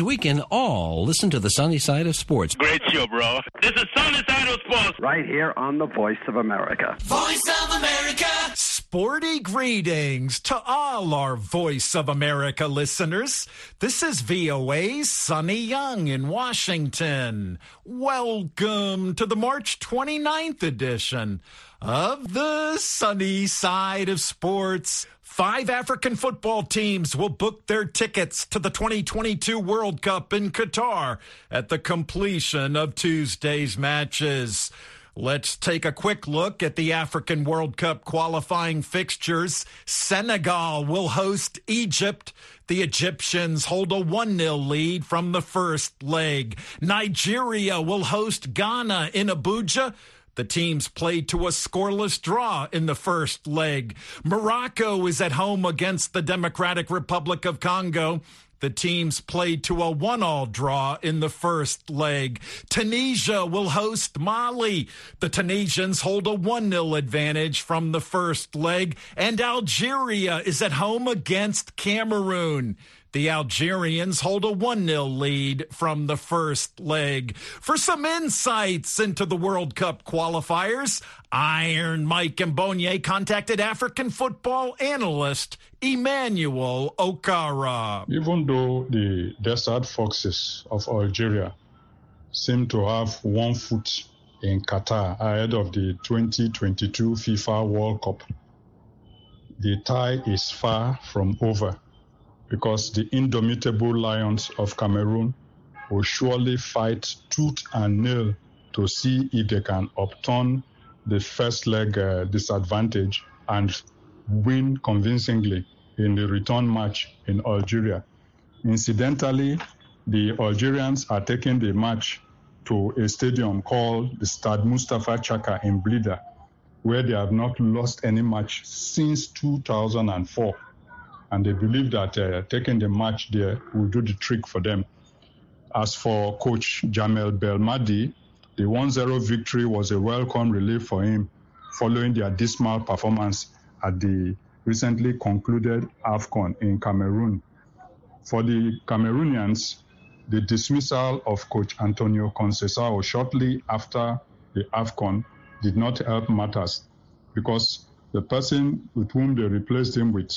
means we can all listen to the Sonny side of sports. Great show, bro. This is Sonny Side of Sports. Right here on the Voice of America. Voice of America. Sporty greetings to all our Voice of America listeners. This is VOA's Sonny Young in Washington. Welcome to the March 29th edition of the Sonny Side of Sports. Five African football teams will book their tickets to the 2022 World Cup in Qatar at the completion of Tuesday's matches. Let's take a quick look at the African World Cup qualifying fixtures. Senegal will host Egypt. The Egyptians hold a 1 0 lead from the first leg. Nigeria will host Ghana in Abuja. The teams played to a scoreless draw in the first leg. Morocco is at home against the Democratic Republic of Congo. The teams played to a one-all draw in the first leg. Tunisia will host Mali. The Tunisians hold a 1-0 advantage from the first leg. And Algeria is at home against Cameroon. The Algerians hold a 1 0 lead from the first leg. For some insights into the World Cup qualifiers, Iron Mike Mbonye contacted African football analyst Emmanuel Okara. Even though the Desert Foxes of Algeria seem to have one foot in Qatar ahead of the 2022 FIFA World Cup, the tie is far from over because the indomitable Lions of Cameroon will surely fight tooth and nail to see if they can upturn the first leg uh, disadvantage and win convincingly in the return match in Algeria. Incidentally, the Algerians are taking the match to a stadium called the Stade Mustapha Tchaker in Blida, where they have not lost any match since 2004 and they believe that uh, taking the match there will do the trick for them. As for coach Djamel Belmadi, the 1-0 victory was a welcome relief for him following their dismal performance at the recently concluded AFCON in Cameroon. For the Cameroonians, the dismissal of coach Antonio Conceição shortly after the AFCON did not help matters because the person with whom they replaced him with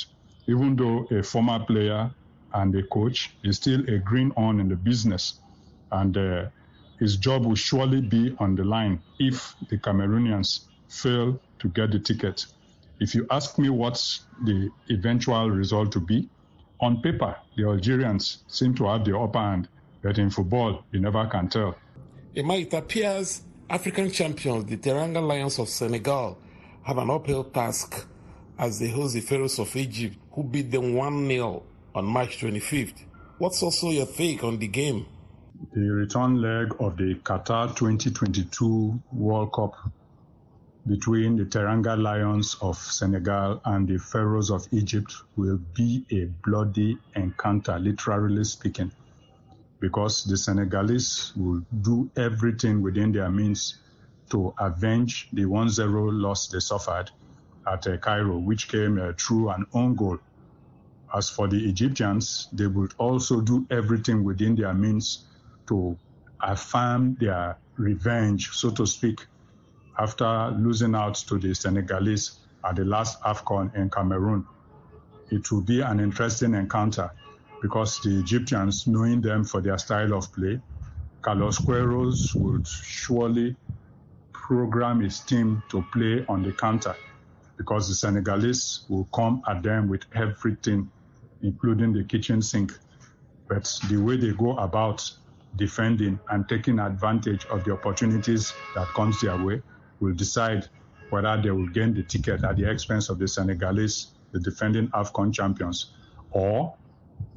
even though a former player and a coach is still a green on in the business. And uh, his job will surely be on the line if the Cameroonians fail to get the ticket. If you ask me what's the eventual result to be, on paper, the Algerians seem to have the upper hand, but in football, you never can tell. It appears African champions, the Teranga Lions of Senegal, have an uphill task as they host the Pharaohs of Egypt, who beat them 1 0 on March 25th. What's also your take on the game? The return leg of the Qatar 2022 World Cup between the Teranga Lions of Senegal and the Pharaohs of Egypt will be a bloody encounter, literally speaking, because the Senegalese will do everything within their means to avenge the 1 0 loss they suffered at uh, Cairo, which came uh, through an own goal. As for the Egyptians, they would also do everything within their means to affirm their revenge, so to speak, after losing out to the Senegalese at the last AFCON in Cameroon. It will be an interesting encounter because the Egyptians, knowing them for their style of play, Carlos Queiroz would surely program his team to play on the counter because the Senegalese will come at them with everything, including the kitchen sink. But the way they go about defending and taking advantage of the opportunities that comes their way will decide whether they will gain the ticket at the expense of the Senegalese, the defending AFCON champions, or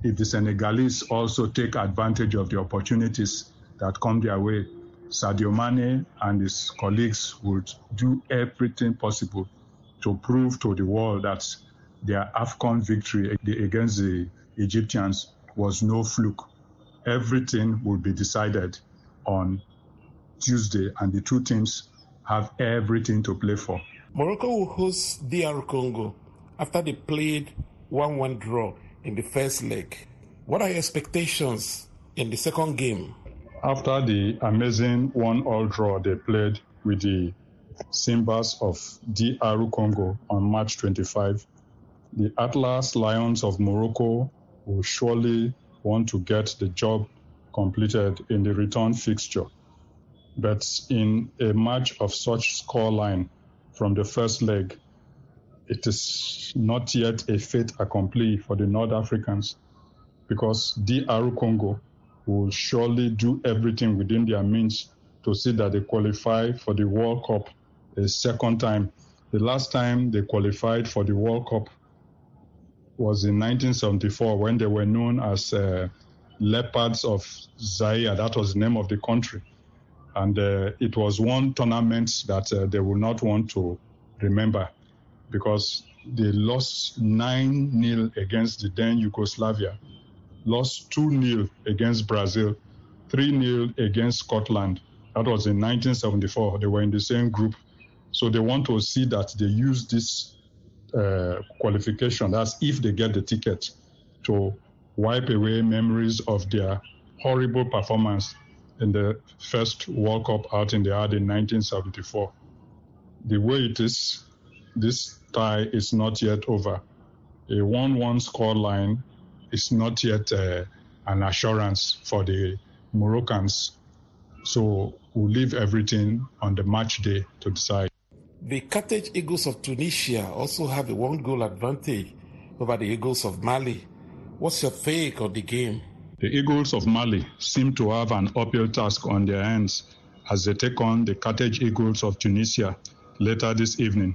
if the Senegalese also take advantage of the opportunities that come their way, Sadio Mane and his colleagues would do everything possible to prove to the world that their AFCON victory against the Egyptians was no fluke. Everything will be decided on Tuesday, and the two teams have everything to play for. Morocco will host DR Congo after they played 1 1 draw in the first leg. What are your expectations in the second game. After the amazing one-all draw they played with the Simbas of DR Congo on March 25, the Atlas Lions of Morocco will surely want to get the job completed in the return fixture. But in a match of such scoreline from the first leg, it is not yet a fait accompli for the North Africans because DR Congo will surely do everything within their means to see that they qualify for the World Cup a second time. The last time they qualified for the World Cup was in 1974 when they were known as uh, Leopards of Zaire. That was the name of the country. And uh, it was one tournament that uh, they will not want to remember because they lost 9 0 against the then Yugoslavia, lost 2 0 against Brazil, 3 0 against Scotland. That was in 1974. They were in the same group. So they want to see that they use this uh, qualification, as if they get the ticket, to wipe away memories of their horrible performance in the first World Cup out in the yard in 1974. The way it is, this tie is not yet over. A 1 1 score line is not yet uh, an assurance for the Moroccans. So we'll leave everything on the match day to decide. The Carthage Eagles of Tunisia also have a one goal advantage over the Eagles of Mali. What's your take on the game? The Eagles of Mali seem to have an uphill task on their hands as they take on the Carthage Eagles of Tunisia later this evening.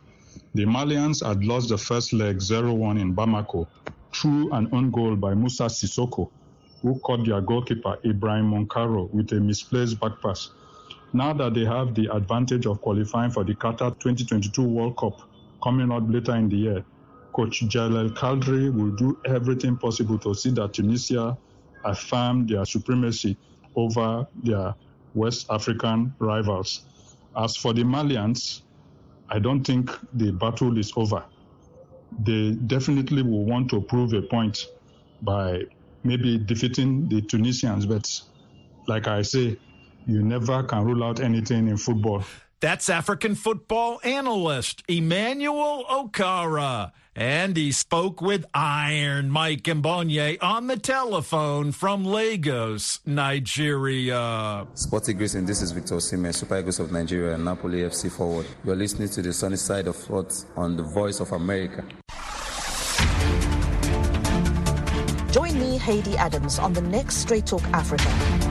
The Malians had lost the first leg 0 1 in Bamako through an own goal by Moussa Sissoko, who caught their goalkeeper Ibrahim Mounkoro with a misplaced back pass. Now that they have the advantage of qualifying for the Qatar 2022 World Cup coming up later in the year, Coach Jalel Kadri will do everything possible to see that Tunisia affirm their supremacy over their West African rivals. As for the Malians, I don't think the battle is over. They definitely will want to prove a point by maybe defeating the Tunisians, but like I say, you never can rule out anything in football. That's African football analyst Emmanuel Okara. And he spoke with Iron Mike Mbonye on the telephone from Lagos, Nigeria. Sporty greetings. This is Victor Osimhen, Super Eagles of Nigeria and Napoli FC forward. You're listening to the Sonny side of sports on the Voice of America. Join me, Haiti Adams, on the next Straight Talk Africa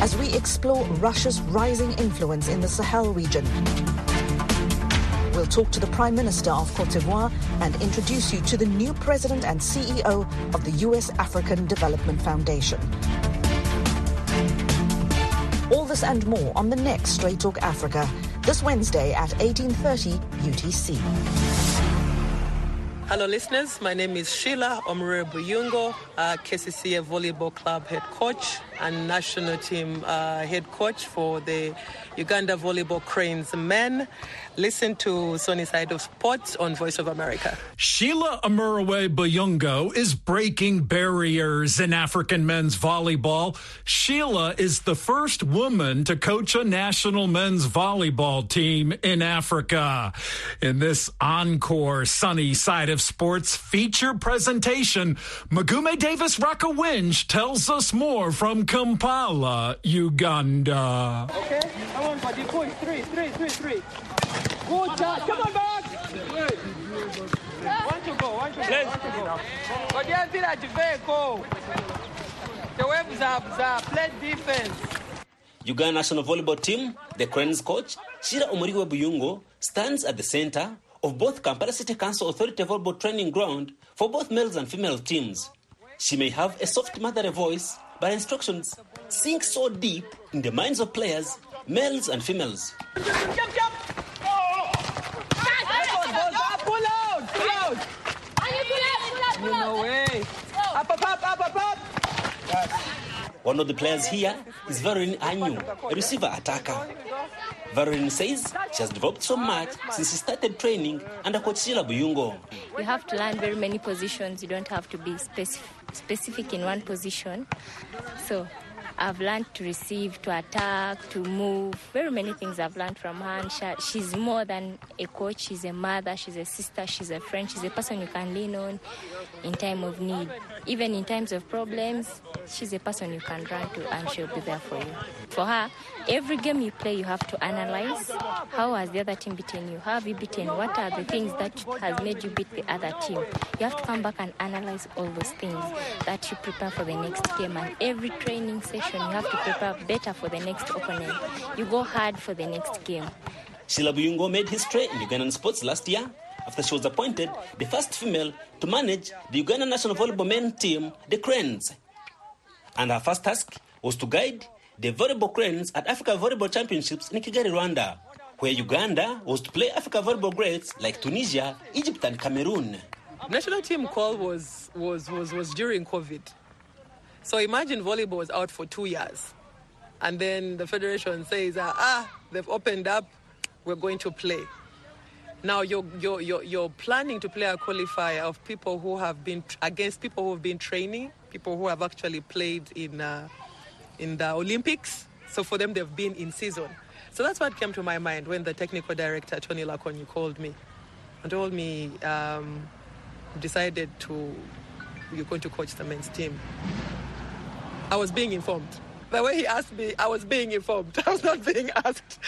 as we explore Russia's rising influence in the Sahel region. We'll talk to the Prime Minister of Cote d'Ivoire and introduce you to the new President and CEO of the U.S. African Development Foundation. All this and more on the next Straight Talk Africa, this Wednesday at 18.30 UTC. Hello, listeners. My name is Sheila Omure Buyungo, uh, KCCA Volleyball Club head coach and national team uh, head coach for the Uganda Volleyball Cranes men. Listen to Sonny Side of Sports on Voice of America. Sheila Amurawe Bayungo is breaking barriers in African men's volleyball. Sheila is the first woman to coach a national men's volleyball team in Africa. In this encore Sonny Side of Sports feature presentation, Mugume Davis Rwakaringi tells us more from Kampala, Uganda. Okay, come on, buddy. Push. Three, three, three, three. Good job. Come on back. One to go, one to go, one to go. Ngoja mpira jiveko. The webs are play defense. Uganda national volleyball team, the Cranes coach, Shira Omuriwe Buyungo, stands at the center of both Kampala City Council Authority volleyball training ground for both males and female teams. She may have a soft motherly voice, but instructions sink so deep in the minds of players, males and females. Jump, jump. Pull out, pull out. You know way. Up, up, up, up, up, up. One of the players here is Veronin Anyu, a receiver attacker. Veronin says she has developed so much since she started training under Coach Sheila Buyungo. You have to learn very many positions. You don't have to be specific, specific in one position. So I've learned to receive, to attack, to move. Very many things I've learned from her. And she, she's more than a coach. She's a mother. She's a sister. She's a friend. She's a person you can lean on in time of need. Even in times of problems, she's a person you can run to, and she'll be there for you. For her, every game you play, you have to analyze how has the other team beaten you. How have you beaten? What are the things that has made you beat the other team? You have to come back and analyze all those things that you prepare for the next game. And every training session you have to prepare better for the next opponent. You go hard for the next game. Sheila Buyungo made history in Ugandan sports last year after she was appointed the first female to manage the Uganda national volleyball men team, the Cranes. And her first task was to guide the volleyball Cranes at Africa Volleyball Championships in Kigali, Rwanda, where Uganda was to play Africa volleyball greats like Tunisia, Egypt, and Cameroon. National team call was, was, was, was during COVID. So imagine volleyball was out for two years. And then the federation says, ah, they've opened up, we're going to play. Now you're, you're, you're, you're planning to play a qualifier of people who have been against people who have been training, people who have actually played in, uh, in the Olympics. So for them, they've been in season. So that's what came to my mind when the technical director, Tony Lakonyi, called me and told me, um, decided to, you're going to coach the men's team. I was being informed. The way he asked me, I was being informed. I was not being asked.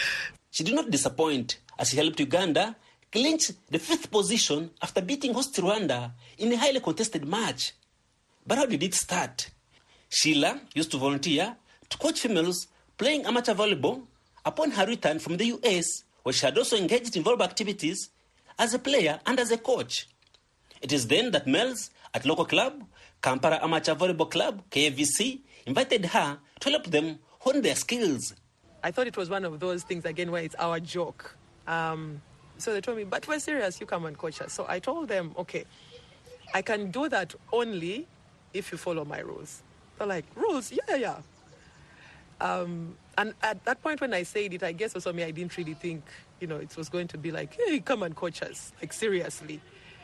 She did not disappoint as she helped Uganda clinch the fifth position after beating host Rwanda in a highly contested match. But how did it start? Sheila used to volunteer to coach females playing amateur volleyball upon her return from the US, where she had also engaged in volleyball activities as a player and as a coach. It is then that males at local club, Kampala Amateur Volleyball Club, KVC, invited her to help them hone their skills. I thought it was one of those things again where it's our joke. Um, so they told me, but we're serious, you come and coach us. So I told them, okay, I can do that only if you follow my rules. They're like, rules? Yeah, yeah. Um, and at that point when I said it, I guess also me, I didn't really think, you know, it was going to be like, hey, come and coach us, like seriously.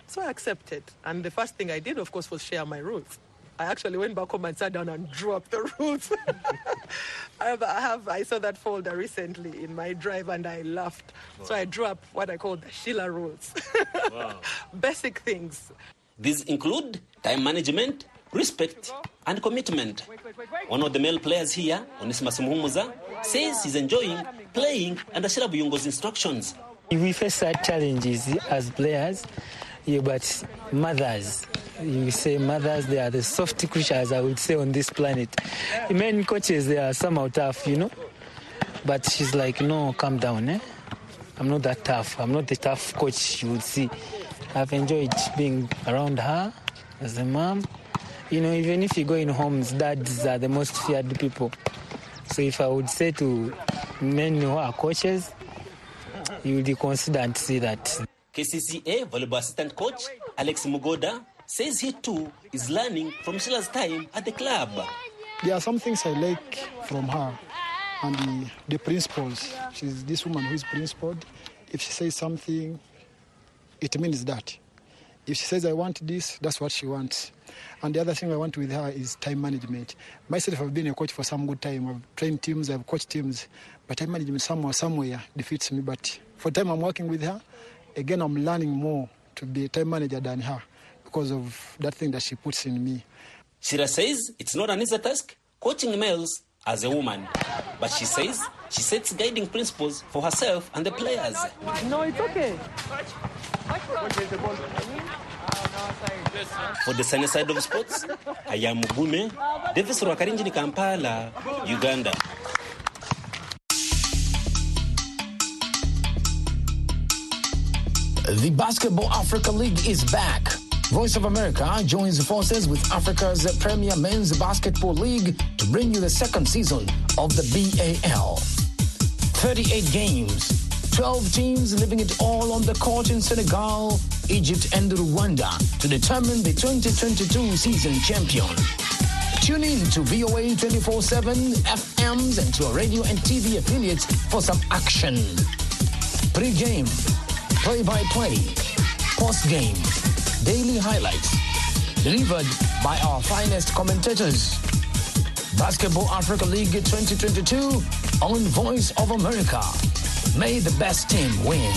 So I accepted. And the first thing I did, of course, was share my rules. I actually went back home and sat down and drew up the rules. I, have, I have I saw that folder recently in my drive and I laughed. Wow. So I drew up what I call the Sheila rules. wow. Basic things. These include time management, respect, and commitment. One of the male players here, Onesimus Muhumuza, says he's enjoying playing under Sheila Buyungo's instructions. We face such challenges as players, yeah, but mothers, you say mothers, they are the soft creatures, I would say, on this planet. Men coaches, they are somehow tough, you know. But she's like, no, calm down, eh? I'm not that tough. I'm not the tough coach you would see. I've enjoyed being around her as a mom. You know, even if you go in homes, dads are the most feared people. So if I would say to men who are coaches, you would consider and see that. KCCA volleyball assistant coach Alex Mugoda says he too is learning from Sheila's time at the club. There are some things I like from her and the, the principles. She's this woman who is principled. If she says something, it means that. If she says, I want this, that's what she wants. And the other thing I want with her is time management. Myself, I've been a coach for some good time. I've trained teams, I've coached teams, but time management somewhere, somewhere defeats me. But for time I'm working with her, again, I'm learning more to be a time manager than her because of that thing that she puts in me. Shira says it's not an easy task coaching males as a woman, but she says she sets guiding principles for herself and the players. No, it's okay. For the Sonny side of sports, I am Mugume, Davis Rwakarinjini Kampala, Uganda. The Basketball Africa League is back. Voice of America joins forces with Africa's premier men's basketball league to bring you the second season of the BAL. 38 games, 12 teams living it all on the court in Senegal, Egypt, and Rwanda to determine the 2022 season champion. Tune in to VOA 24 7 FMs and to our radio and TV affiliates for some action. Pre game, play by play, post game, daily highlights, delivered by our finest commentators. Basketball Africa League 2022 on Voice of America. May the best team win.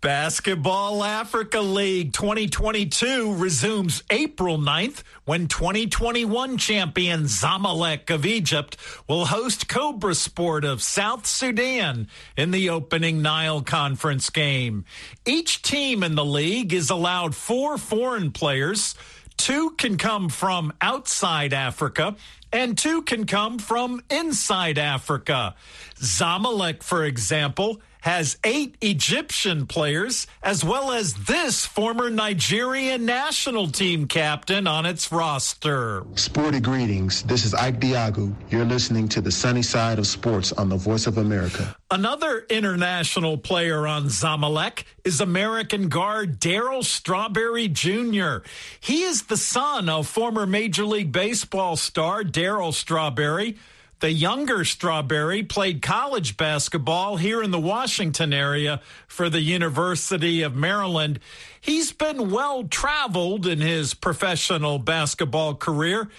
Basketball Africa League 2022 resumes April 9th when 2021 champion Zamalek of Egypt will host Cobra Sport of South Sudan in the opening Nile Conference game. Each team in the league is allowed four foreign players. Two can come from outside Africa and two can come from inside Africa. Zamalek, for example, has eight Egyptian players, as well as this former Nigerian national team captain on its roster. Sporty greetings. This is Ike Diogu. You're listening to the Sonny side of sports on the Voice of America. Another international player on Zamalek is American guard Darryl Strawberry Jr. He is the son of former Major League Baseball star Darryl Strawberry the younger Strawberry played college basketball here in the Washington area for the University of Maryland. He's been well traveled in his professional basketball career.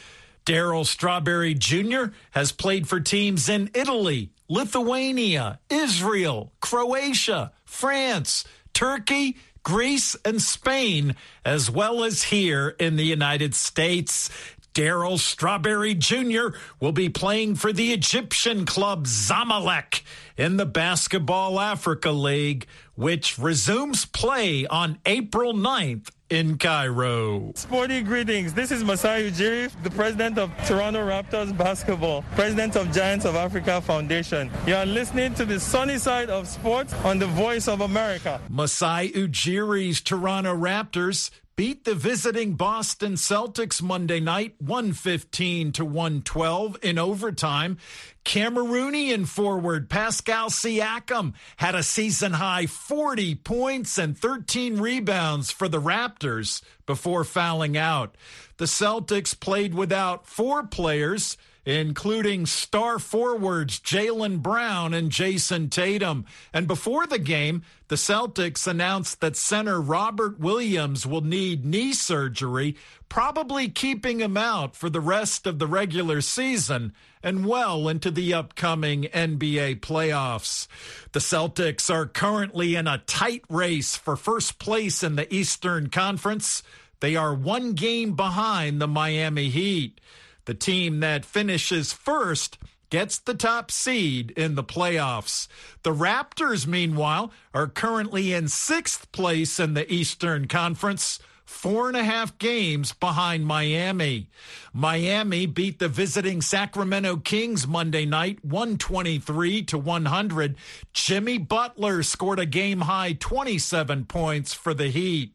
Darryl Strawberry Jr. has played for teams in Italy, Lithuania, Israel, Croatia, France, Turkey, Greece, and Spain, as well as here in the United States. Darryl Strawberry Jr. will be playing for the Egyptian club Zamalek in the Basketball Africa League, which resumes play on April 9th in Cairo. Sporty greetings. This is Masai Ujiri, the president of Toronto Raptors Basketball, president of Giants of Africa Foundation. You are listening to the Sonny side of sports on the Voice of America. Masai Ujiri's Toronto Raptors beat the visiting Boston Celtics Monday night 115 to 112 in overtime. Cameroonian forward Pascal Siakam had a season high 40 points and 13 rebounds for the Raptors before fouling out. The Celtics played without four players including star forwards Jaylen Brown and Jayson Tatum. And before the game, the Celtics announced that center Robert Williams will need knee surgery, probably keeping him out for the rest of the regular season and well into the upcoming NBA playoffs. The Celtics are currently in a tight race for first place in the Eastern Conference. They are one game behind the Miami Heat. The team that finishes first gets the top seed in the playoffs. The Raptors, meanwhile, are currently in sixth place in the Eastern Conference. Four and a half games behind Miami. Miami beat the visiting Sacramento Kings Monday night 123 to 100. Jimmy Butler scored a game high 27 points for the Heat.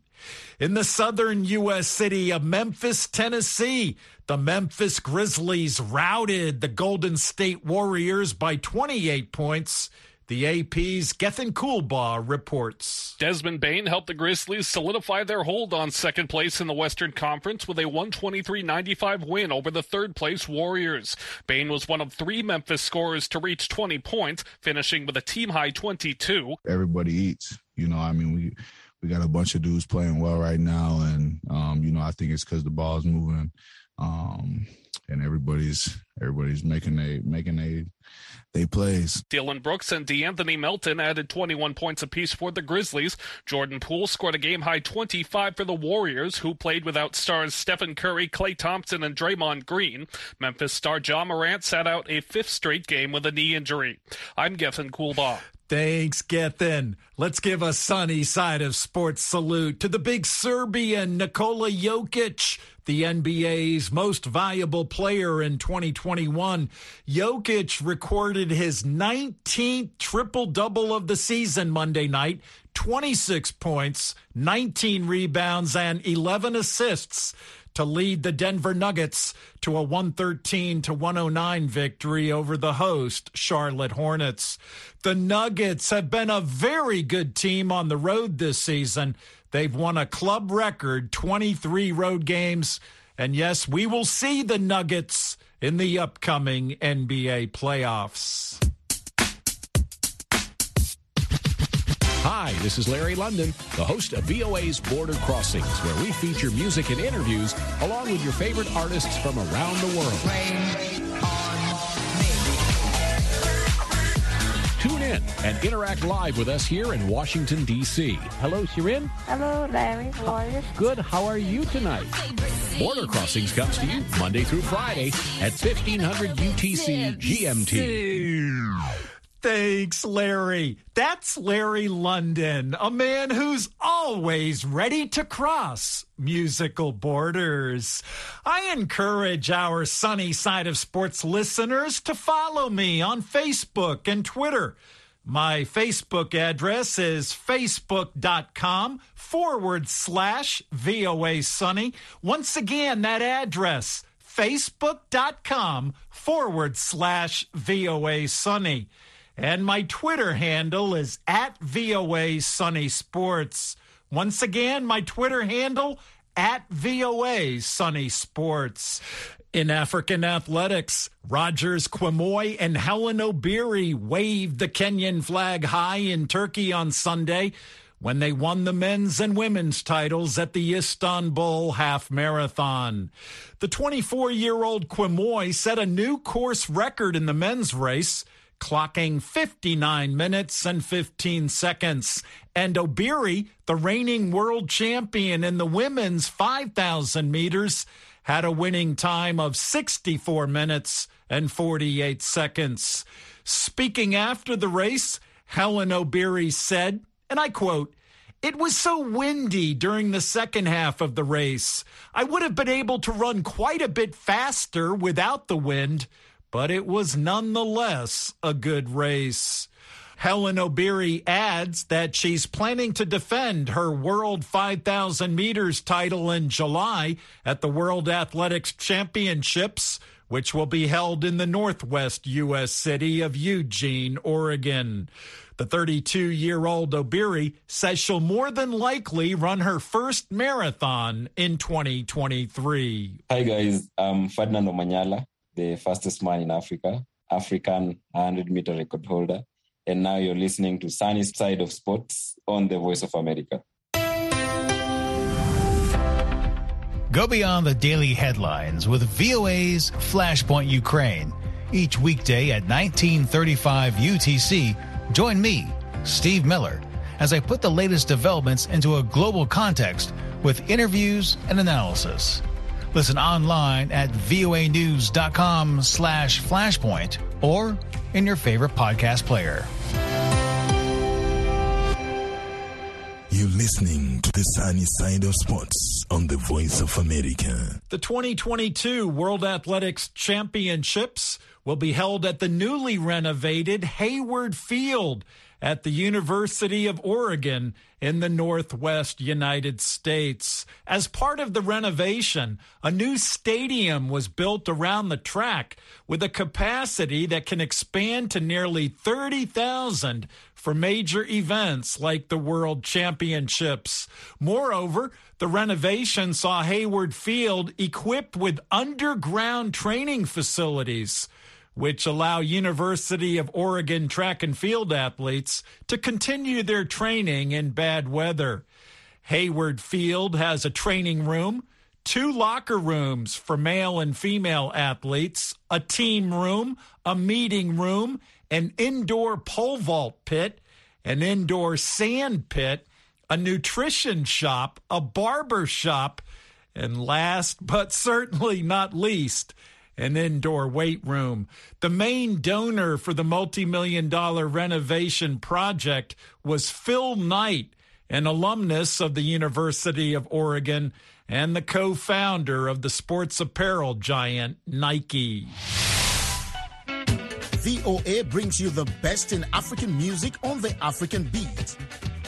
In the southern U.S. city of Memphis, Tennessee, the Memphis Grizzlies routed the Golden State Warriors by 28 points. The AP's Gethin Coolbaugh reports. Desmond Bane helped the Grizzlies solidify their hold on second place in the Western Conference with a 123-95 win over the third place Warriors. Bain was one of three Memphis scorers to reach 20 points, finishing with a team high 22. Everybody eats. You know, I mean, we we got a bunch of dudes playing well right now, and um, you know, I think it's because the ball's moving um, and everybody's everybody's making a making a they plays. Dillon Brooks and De'Anthony Melton added 21 points apiece for the Grizzlies. Jordan Poole scored a game high 25 for the Warriors, who played without stars Stephen Curry, Klay Thompson, and Draymond Green. Memphis star Ja Morant sat out a fifth straight game with a knee injury. I'm Gethin Coolbaugh. Thanks, Gethin. Let's give a Sonny side of sports salute to the big Serbian Nikola Jokic, the NBA's most valuable player in 2021. Jokic recorded his 19th triple double of the season Monday night 26 points, 19 rebounds, and 11 assists to lead the Denver Nuggets to a 113 to 109 victory over the host Charlotte Hornets. The Nuggets have been a very good team on the road this season. They've won a club record 23 road games. And yes, we will see the Nuggets in the upcoming NBA playoffs. Hi, this is Larry London, the host of VOA's Border Crossings, where we feature music and interviews along with your favorite artists from around the world. Tune in and interact live with us here in Washington, D.C. Hello, Shirin. Hello, Larry. How are you? Good. How are you tonight? Border Crossings comes to you Monday through Friday at 1500 UTC GMT. Thanks, Larry. That's Larry London, a man who's always ready to cross musical borders. I encourage our Sonny side of sports listeners to follow me on Facebook and Twitter. My Facebook address is facebook.com forward slash VOA Sonny. Once again, that address, facebook.com forward slash VOA Sonny. And my Twitter handle is at VOA Sonny Sports. Once again, my Twitter handle at VOA Sonny Sports. In African athletics, Rogers Kwemoi and Helen Obiri waved the Kenyan flag high in Turkey on Sunday when they won the men's and women's titles at the Istanbul Half Marathon. The 24 year old Kwemoi set a new course record in the men's race clocking 59 minutes and 15 seconds. And Obiri, the reigning world champion in the women's 5,000 meters, had a winning time of 64 minutes and 48 seconds. Speaking after the race, Helen Obiri said, and I quote, it was so windy during the second half of the race. I would have been able to run quite a bit faster without the wind but it was nonetheless a good race. Helen Obiri adds that she's planning to defend her World 5,000 meters title in July at the World Athletics Championships, which will be held in the northwest U.S. city of Eugene, Oregon. The 32 year old Obiri says she'll more than likely run her first marathon in 2023. Hi, guys. I'm Ferdinand Omanyala the fastest man in Africa, African 100 meter record holder. And now you're listening to Sonny Side of Sports on the Voice of America. Go beyond the daily headlines with VOA's Flashpoint Ukraine. Each weekday at 1935 UTC, join me, Steve Miller, as I put the latest developments into a global context with interviews and analysis. Listen online at voanews.com slash flashpoint or in your favorite podcast player. You're listening to the Sonny side of sports on the Voice of America. The 2022 World Athletics Championships will be held at the newly renovated Hayward Field at the University of Oregon in the Northwest United States. As part of the renovation, a new stadium was built around the track with a capacity that can expand to nearly 30,000 for major events like the World Championships. Moreover, the renovation saw Hayward Field equipped with underground training facilities which allow University of Oregon track and field athletes to continue their training in bad weather. Hayward Field has a training room, two locker rooms for male and female athletes, a team room, a meeting room, an indoor pole vault pit, an indoor sand pit, a nutrition shop, a barber shop, and last but certainly not least, an indoor weight room. The main donor for the multi million dollar renovation project was Phil Knight, an alumnus of the University of Oregon and the co founder of the sports apparel giant Nike. VOA brings you the best in African music on the African beat.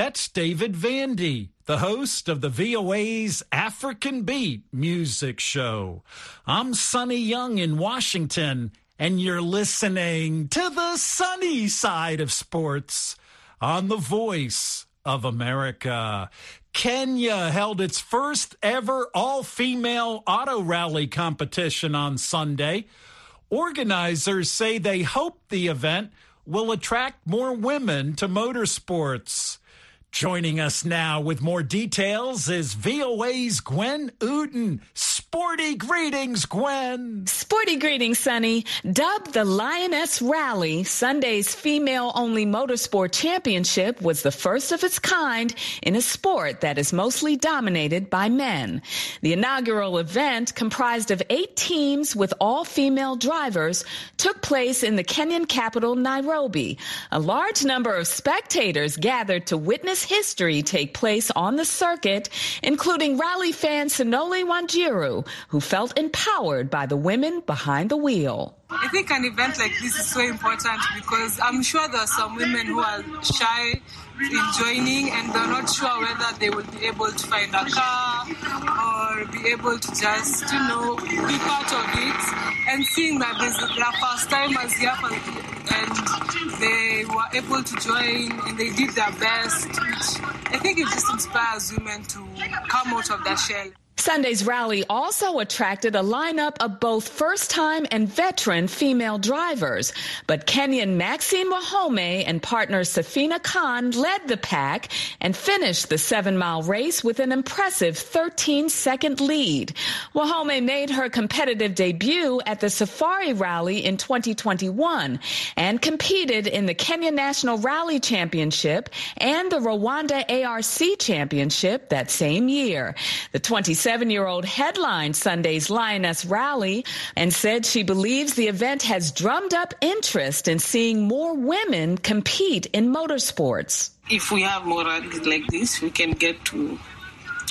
That's David Vandy, the host of the VOA's African Beat music show. I'm Sonny Young in Washington, and you're listening to the Sonny side of sports on the voice of America. Kenya held its first ever all female auto rally competition on Sunday. Organizers say they hope the event will attract more women to motorsports. Joining us now with more details is VOA's Gwen Outen. Sporty greetings, Gwen. Sporty greetings, Sonny. Dubbed the Lioness Rally, Sunday's female only motorsport championship was the first of its kind in a sport that is mostly dominated by men. The inaugural event, comprised of eight teams with all female drivers, took place in the Kenyan capital, Nairobi. A large number of spectators gathered to witness history take place on the circuit, including rally fan Sonole Wanjiru, who felt empowered by the women behind the wheel. I think an event like this is so important because I'm sure there are some women who are shy in joining and they're not sure whether they will be able to find a car or be able to just, you know, be part of it. And seeing that there's their first time as here and they were able to join and they did their best, which I think it just inspires women to come out of their shell. Sunday's rally also attracted a lineup of both first time and veteran female drivers. But Kenyan Maxine Wahome and partner Safina Khan led the pack and finished the seven mile race with an impressive 13 second lead. Wahome made her competitive debut at the Safari Rally in 2021 and competed in the Kenya National Rally Championship and the Rwanda ARC Championship that same year. The 27 seven year old headlined Sunday's Lioness Rally and said she believes the event has drummed up interest in seeing more women compete in motorsports. If we have more rallies like this, we can get to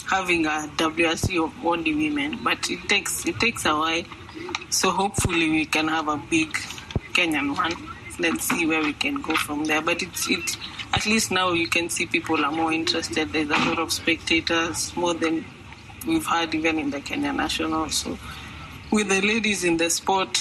having a WRC of only women, but it takes it takes a while. So hopefully we can have a big Kenyan one. Let's see where we can go from there. But it's it at least now you can see people are more interested. There's a lot of spectators, more than we've had even in the Kenya National. So with the ladies in the sport,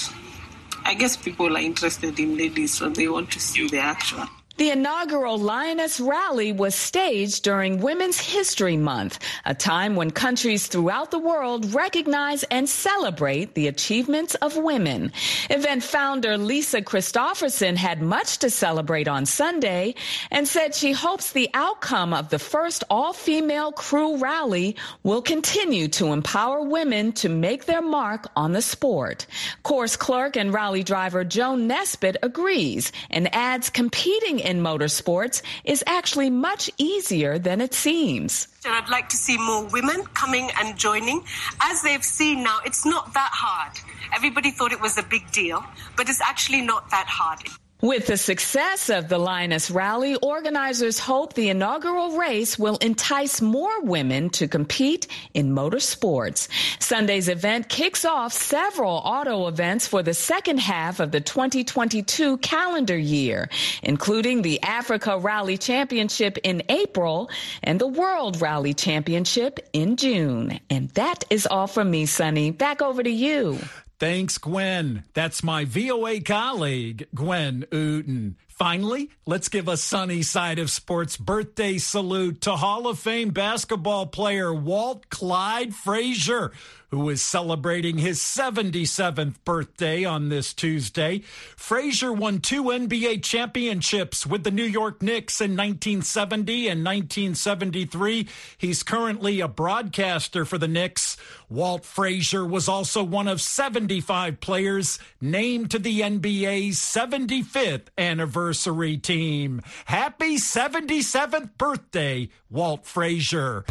I guess people are interested in ladies, so they want to see the action. The inaugural Lioness Rally was staged during Women's History Month, a time when countries throughout the world recognize and celebrate the achievements of women. Event founder Lisa Christofferson had much to celebrate on Sunday and said she hopes the outcome of the first all-female crew rally will continue to empower women to make their mark on the sport. Course clerk and rally driver Joan Nesbitt agrees and adds competing in motorsports is actually much easier than it seems. And I'd like to see more women coming and joining. As they've seen now, it's not that hard. Everybody thought it was a big deal, but it's actually not that hard. With the success of the Lioness Rally, organizers hope the inaugural race will entice more women to compete in motorsports. Sunday's event kicks off several auto events for the second half of the 2022 calendar year, including the Africa Rally Championship in April and the World Rally Championship in June. And that is all from me, Sonny. Back over to you. Thanks, Gwen. That's my VOA colleague, Gwen Outen. Finally, let's give a Sonny side of sports birthday salute to Hall of Fame basketball player Walt Clyde Frazier, who is celebrating his 77th birthday on this Tuesday. Frazier won two NBA championships with the New York Knicks in 1970 and 1973. He's currently a broadcaster for the Knicks. Walt Frazier was also one of 75 players named to the NBA's 75th anniversary team. Happy 77th birthday, Walt Frazier.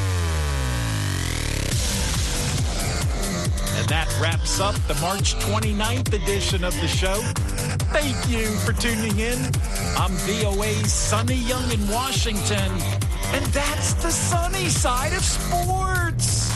That wraps up the March 29th edition of the show. Thank you for tuning in. I'm VOA's Sonny Young in Washington, and that's the Sonny side of sports.